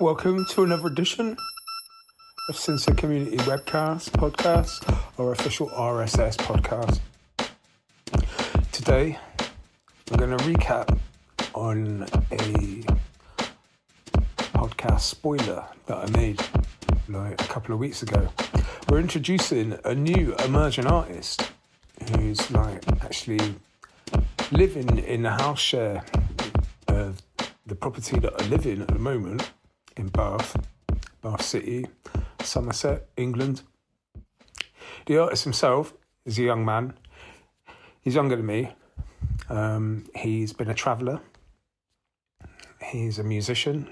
Welcome to another edition of Sincere Community Webcast podcast our official RSS podcast. Today, we're going to recap on a podcast spoiler that I made like a couple of weeks ago. We're introducing a new emerging artist who's like actually living in the house share of the property that I live in at the moment in Bath, Bath City, Somerset, England. The artist himself is a young man. He's younger than me. Um, he's been a traveller. He's a musician.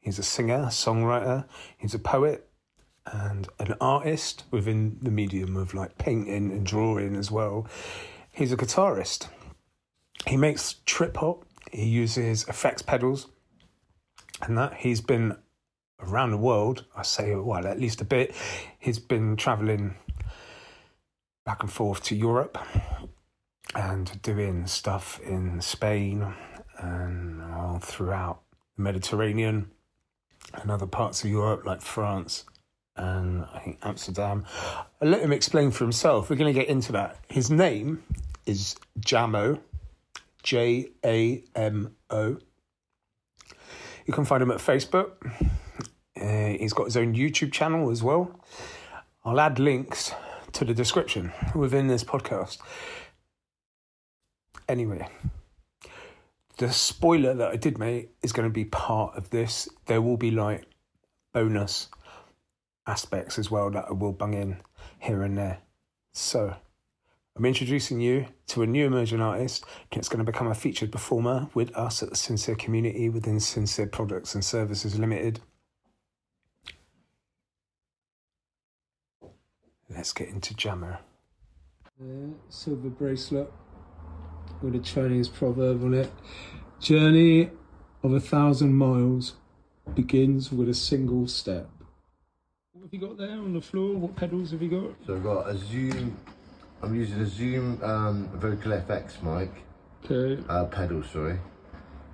He's a singer, songwriter. He's a poet and an artist within the medium of like painting and drawing as well. He's a guitarist. He makes trip hop. He uses effects pedals and that he's been around the world. I say, well, at least a bit. He's been traveling back and forth to Europe and doing stuff in Spain and all throughout the Mediterranean and other parts of Europe like France and I think Amsterdam. I'll let him explain for himself. We're going to get into that. His name is Jamo, J A M O. You can find him at Facebook. Uh, he's got his own YouTube channel as well. I'll add links to the description within this podcast. Anyway, the spoiler that I did make is going to be part of this. There will be like bonus aspects as well that I will bung in here and there. So, I'm introducing you to a new emerging artist. that's going to become a featured performer with us at the Sincere community within Sincere Products and Services Limited. Let's get into Jamo. Yeah, silver bracelet with a Chinese proverb on it. Journey of a thousand miles begins with a single step. What have you got there on the floor? What pedals have you got? So I've got a Zoom, I'm using a Zoom um, Vocal FX mic, Okay. uh, pedal, sorry.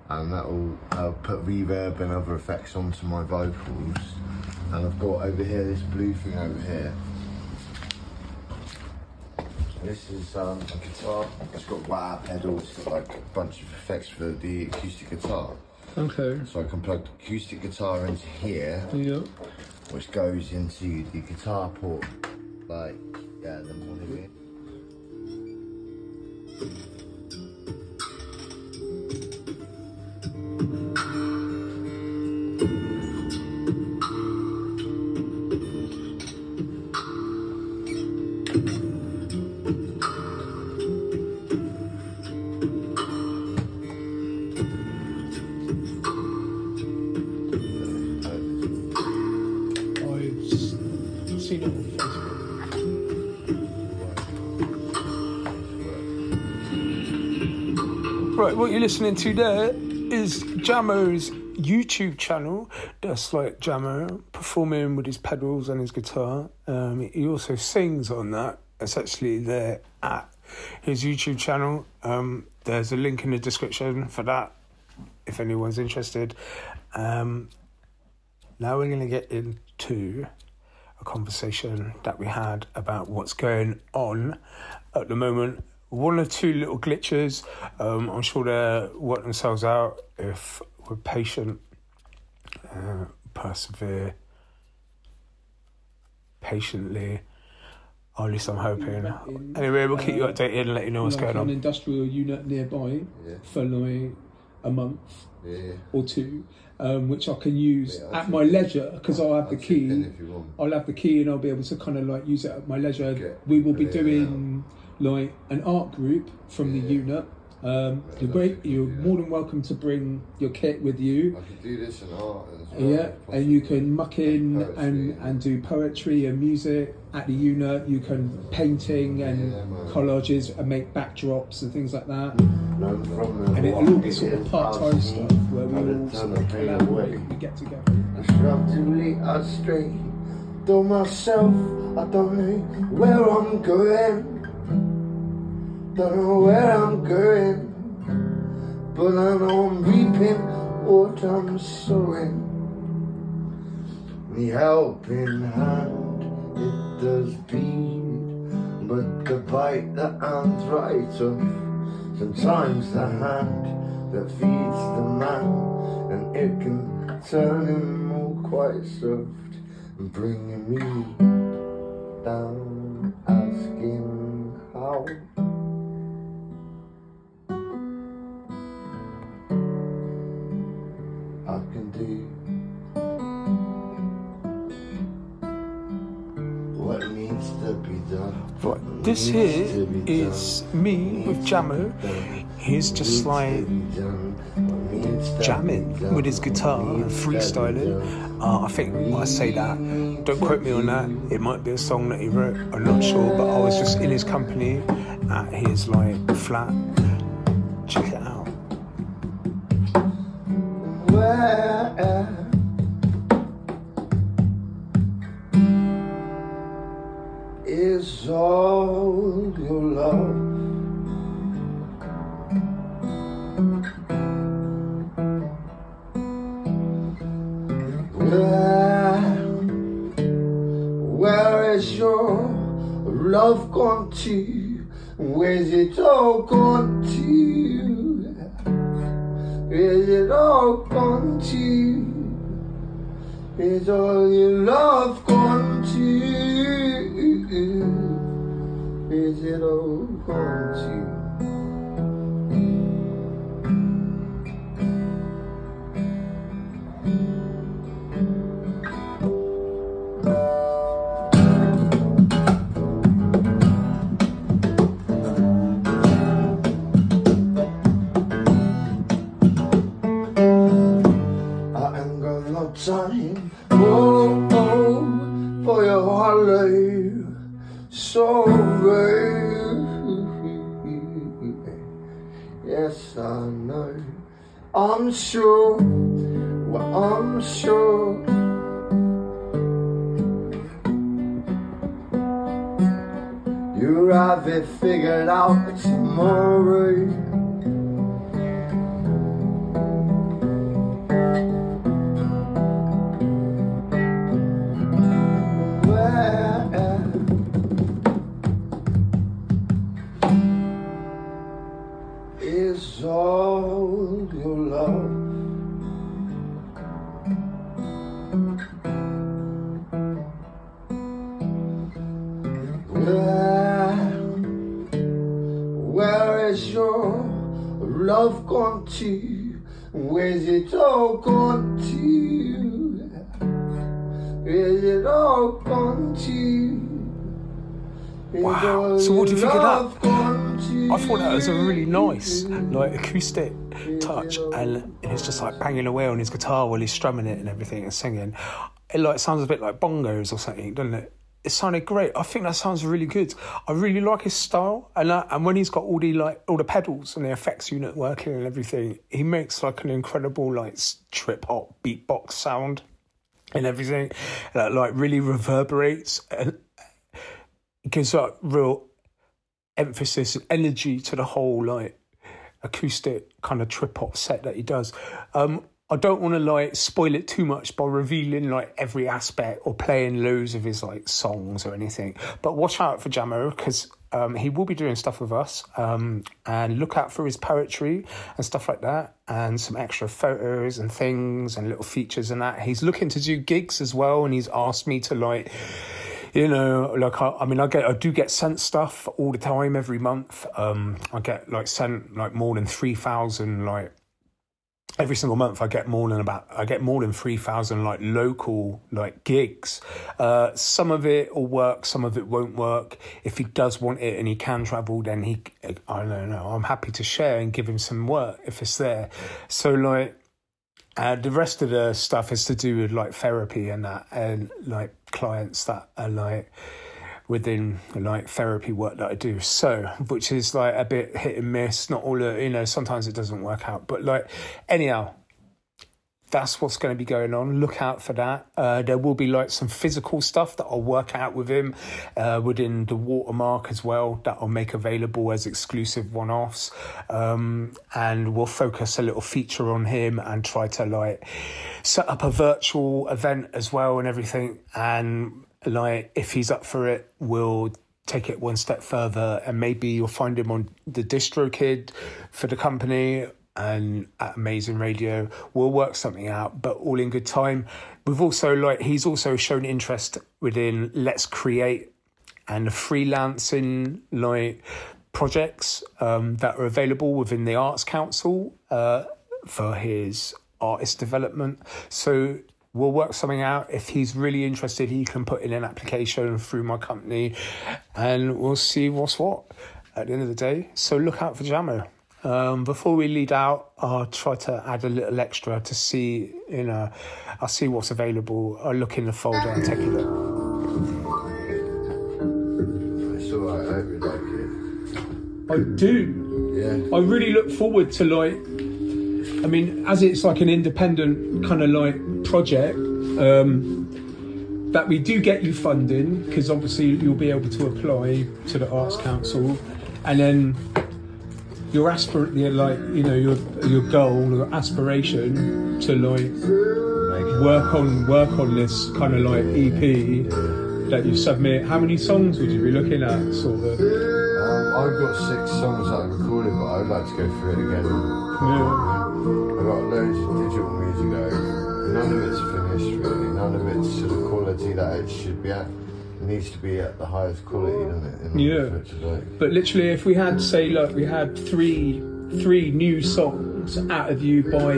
And that will uh, put reverb and other effects onto my vocals. And I've got over here this blue thing over here. This is um, a guitar. It's got wah pedals. It's got like a bunch of effects for the acoustic guitar. Okay. So I can plug the acoustic guitar into here, Yeah. which goes into the guitar port, like yeah, the monitor. Right, what you're listening to there is Jamo's YouTube channel. That's like Jamo performing with his pedals and his guitar. Um, he also sings on that. It's actually there at his YouTube channel. Um, there's a link in the description for that if anyone's interested. Um, now we're going to get into a conversation that we had about what's going on at the moment. One or two little glitches. Um, I'm sure they'll work themselves out if we're patient, uh, persevere patiently. Or at least I'm hoping. In, Anyway, we'll keep you uh, updated and let you know what's like going an on. industrial unit nearby Yeah. for like a month Yeah. or two, um, which I can use Yeah, I'll at my leisure because I'll have the I'll chip in key. if you want. I'll have the key and I'll be able to kind of like use it at my leisure. Okay. We will be Yeah. doing like an art group from the Yeah. unit. Um, Yeah, you're great. You're more than welcome to bring your kit with you. I could do this in art as well. Yeah, if and you can muck in and, and- and do poetry and music at the unit. You can painting and Yeah, collages and make backdrops and things like that. And it'll all be sort of part-time stuff where we all sort of the pain collab away. and we get together. Destructively astray. Though myself, I don't know where I'm going. Don't know where I'm going. But I know I'm reaping what I'm sowing. the helping hand it does bleed, but the bite the hand's right off. Sometimes the hand that feeds the man, and it can turn him all quite soft and bring me down, asking how. What needs to be done. Right, this here is me with Jamo. He's just like jamming with his guitar and freestyling. Uh, I think when I say that, don't quote me on that. It might be a song that he wrote. I'm not sure, but I was just in his company at his like flat. Check it out. Is all your love? Where, where is your love gone to? Where's it all gone to? Is it all Is all your love gone to? Is it all gone to? Sure. Well, I'm sure. You have it figured out tomorrow. Love gone to? Where's it all gone to? Is it all gone to? Wow. So what do you think of that? love gone to I thought that was a really nice, like acoustic touch, and it's just like banging away on his guitar while he's strumming it and everything and singing. It like sounds a bit like bongos or something, doesn't it? It sounded great. I think that sounds really good. I really like his style, and and when he's got all the like all the pedals and the effects unit working and everything, he makes like an incredible like trip hop beatbox sound and everything that like really reverberates and gives like real emphasis and energy to the whole like acoustic kind of trip hop set that he does. Um, I don't want to like spoil it too much by revealing like every aspect or playing loads of his like songs or anything. But watch out for Jamo because um, he will be doing stuff with us. Um, and look out for his poetry and stuff like that, and some extra photos and things and little features and that. He's looking to do gigs as well, and he's asked me to like you know, like I, I mean, I get, I do get sent stuff all the time, every month. Um, I get like sent like more than three thousand, like every single month. I get more than about, I get more than three thousand like local like gigs. Uh, some of it will work, some of it won't work. If he does want it and he can travel, then he, I don't know. I'm happy to share and give him some work if it's there. So like. Uh, the rest of the stuff is to do with like therapy and that, and like clients that are like within like therapy work that I do. So, which is like a bit hit and miss. Not all, you know. Sometimes it doesn't work out, but like anyhow. that's what's going to be going on. Look out for that. Uh, there will be like some physical stuff that I'll work out with him uh, within the watermark as well that I'll make available as exclusive one offs. Um, and we'll focus a little feature on him and try to like set up a virtual event as well and everything. And like, if he's up for it, we'll take it one step further and maybe you'll find him on the DistroKid for the company and at Amazing Radio. We'll work something out, but all in good time. We've also like he's also shown interest within Let's Create and freelancing like projects um, that are available within the Arts Council uh, for his artist development. So we'll work something out. If he's really interested, he can put in an application through my company, and we'll see what's what at the end of the day. So look out for Jamo. Um, before we lead out, I'll try to add a little extra to see, you know, I'll see what's available. I'll look in the folder and take a look. It's alright, I hope you like it. I do. Yeah. I really look forward to like. I mean, as it's like an independent kind of like project, um, that we do get you funding because obviously you'll be able to apply to the Arts Council, and then your aspirant, your, like you know, your your goal or aspiration to like work on work on this kind of like EP that you submit. How many songs would you be looking at, sort of? Um, I've got six songs that I recorded, but I'd like to go through it again. Yeah. I've loads of digital music over. None of it's finished, really. None of it's to the quality that it should be at. It needs to be at the highest quality, doesn't it? Yeah. for it to like, But literally, if we had, say, look, we had three three new songs out of you by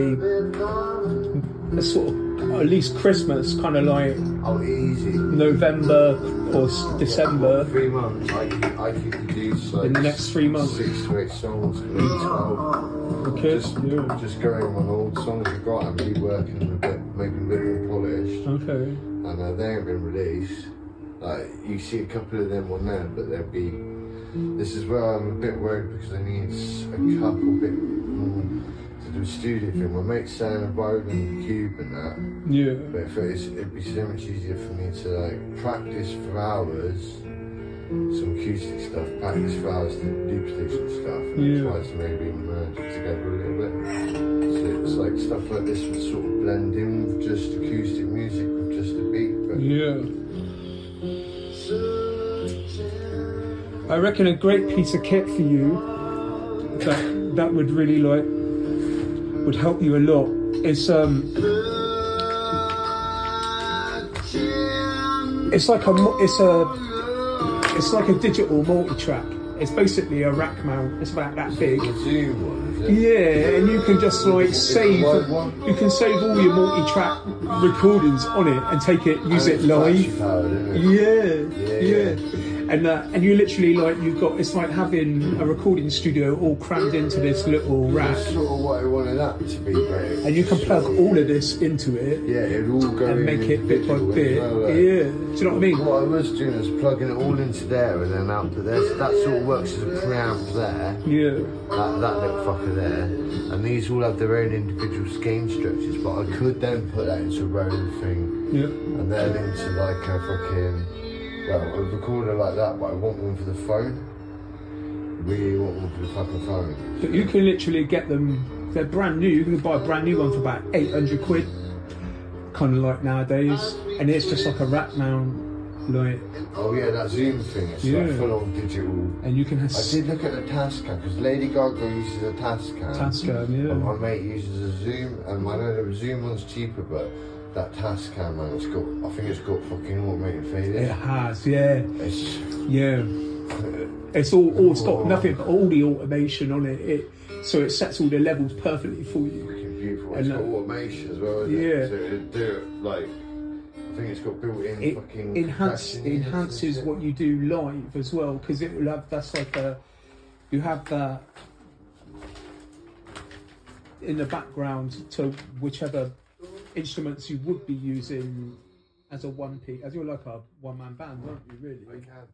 a sort of at least Christmas, kind of like oh, easy. November or December. Three months, I I could produce like In the next three months. six to eight songs, maybe twelve. We could, Just, yeah. just going on old songs I've got and reworking them a bit, making them a bit more polished. Okay. and uh, they ain't been released. Like you see a couple of them on there, but they'll be. This is where I'm a bit worried because I need a couple bit more a studio thing. My mate's saying a violin and cube and that, Yeah. but if it's, it'd be so much easier for me to like practice for hours, some acoustic stuff, practice for hours to duplicate some stuff, and Yeah. try to maybe merge it together a little bit. So it's like stuff like this would sort of blend in with just acoustic music with just a beat, but. Yeah. I reckon a great piece of kit for you that that would really like would help you a lot It's um it's like a it's a it's like a digital multi-track. It's basically a rack mount. It's about that big. The Zoom one, is it? Yeah, and you can just like save. You can save all your multi-track recordings on it and take it, use it live. powered, isn't it? Yeah, Yeah. And uh, and you literally like you've got it's like having a recording studio all crammed into this little rack, That's sort of what I wanted that to be, and you can plug all of this into it yeah, it'd all go and make it bit by bit. well, like. Yeah, do you know what I mean? What I was doing is plugging it all into there and then out to there. So that sort of works as a preamp there. Yeah, That, that little fucker there. And these all have their own individual gain structures, but I could then put that into a rolling thing yeah, and then into like a fucking. Well, a recorder like that, but I want one for the phone. Really want one for the fucking phone. but you can literally get them. They're brand new. You can buy a brand new one for about eight hundred quid, kind of like nowadays, and it's just like a rack mount, like, Oh yeah, that Zoom thing. It's Yeah. like full on digital. and you can have I did look at the Tascam because Lady Gaga uses a Tascam. Tascam, And yeah. my mate uses a Zoom, and I know the Zoom one's cheaper, but that Tascam man, it's got. I think it's got fucking automated fade. It has, yeah, It's yeah. Uh, it's all, all it's got nothing but all the automation on it. It so it sets all the levels perfectly for you. fucking beautiful. And It's got automation as well. Isn't Yeah. It? So it'd do it like. I think it's got built-in It fucking. enhance, compression units and enhances what you do live as well because it will have that's like a you have that in the background to whichever instruments you would be using as a one piece as you're like a one man band, aren't you really? I can.